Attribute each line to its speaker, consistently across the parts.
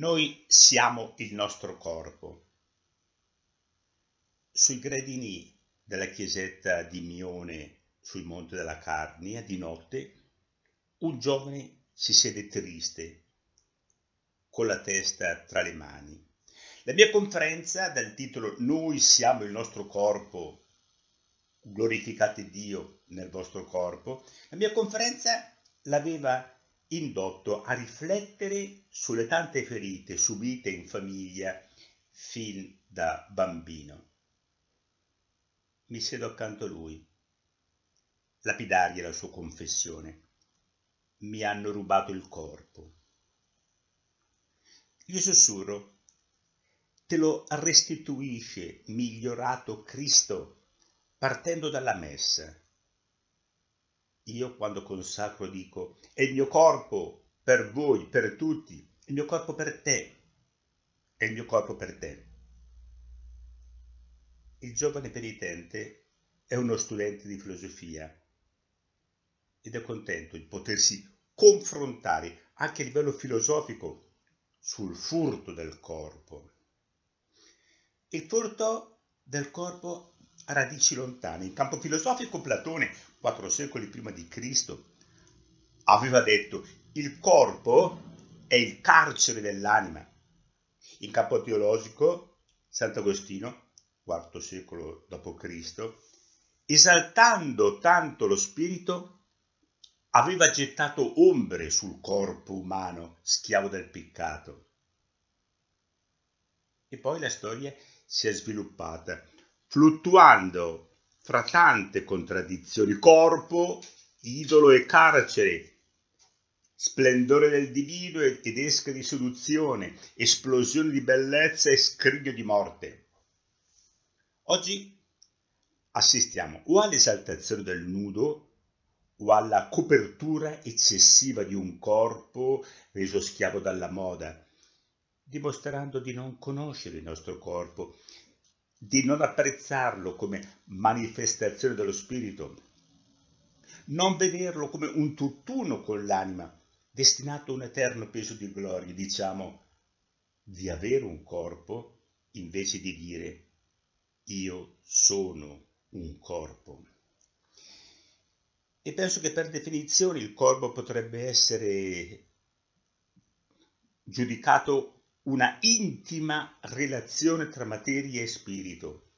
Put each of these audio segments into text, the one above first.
Speaker 1: Noi siamo il nostro corpo. Sui gradini della chiesetta di Mione sul Monte della Carnia di notte un giovane si siede triste con la testa tra le mani. La mia conferenza dal titolo Noi siamo il nostro corpo, glorificate Dio nel vostro corpo, la mia conferenza l'aveva indotto a riflettere sulle tante ferite subite in famiglia fin da bambino. Mi siedo accanto a lui. Lapidaria la sua confessione. Mi hanno rubato il corpo. Gli sussurro, te lo restituisce migliorato Cristo partendo dalla messa io quando consacro dico, è il mio corpo per voi, per tutti, il mio corpo per te, è il mio corpo per te. Il giovane penitente è uno studente di filosofia ed è contento di potersi confrontare anche a livello filosofico sul furto del corpo. Il furto del corpo ha radici lontane. In campo filosofico Platone quattro secoli prima di Cristo, aveva detto il corpo è il carcere dell'anima. In campo teologico, Sant'Agostino, IV secolo d.C., esaltando tanto lo spirito, aveva gettato ombre sul corpo umano, schiavo del peccato. E poi la storia si è sviluppata, fluttuando fra tante contraddizioni, corpo, idolo e carcere, splendore del divino ed esca di seduzione, esplosione di bellezza e scrigno di morte. Oggi assistiamo o all'esaltazione del nudo o alla copertura eccessiva di un corpo reso schiavo dalla moda, dimostrando di non conoscere il nostro corpo di non apprezzarlo come manifestazione dello spirito, non vederlo come un tutt'uno con l'anima, destinato a un eterno peso di gloria, diciamo, di avere un corpo invece di dire io sono un corpo. E penso che per definizione il corpo potrebbe essere giudicato una intima relazione tra materia e spirito,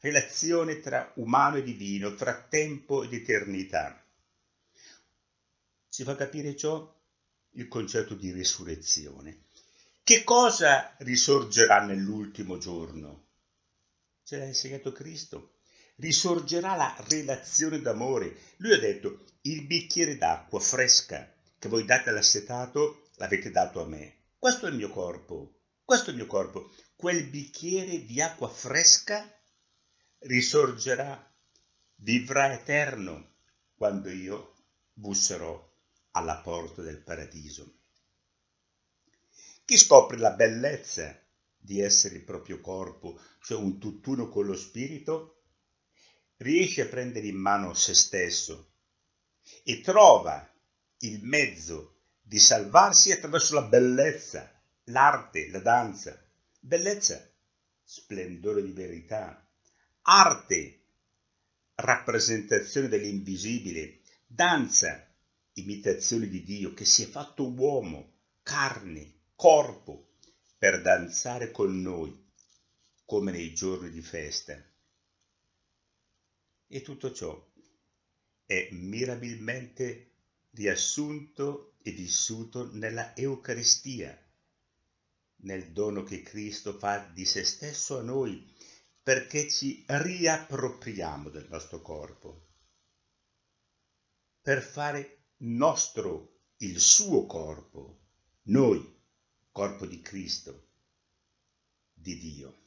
Speaker 1: relazione tra umano e divino, tra tempo ed eternità. Ci fa capire ciò il concetto di risurrezione. Che cosa risorgerà nell'ultimo giorno? Ce l'ha insegnato Cristo. Risorgerà la relazione d'amore. Lui ha detto, il bicchiere d'acqua fresca che voi date all'assetato l'avete dato a me. Questo è il mio corpo questo è il mio corpo. Quel bicchiere di acqua fresca risorgerà, vivrà eterno quando io busserò alla porta del paradiso. Chi scopre la bellezza di essere il proprio corpo, cioè un tutt'uno con lo spirito, riesce a prendere in mano se stesso e trova il mezzo di salvarsi attraverso la bellezza l'arte, la danza, bellezza, splendore di verità, arte, rappresentazione dell'invisibile, danza, imitazione di Dio che si è fatto uomo, carne, corpo, per danzare con noi, come nei giorni di festa. E tutto ciò è mirabilmente riassunto e vissuto nella Eucaristia nel dono che Cristo fa di se stesso a noi perché ci riappropriamo del nostro corpo, per fare nostro il suo corpo, noi, corpo di Cristo, di Dio.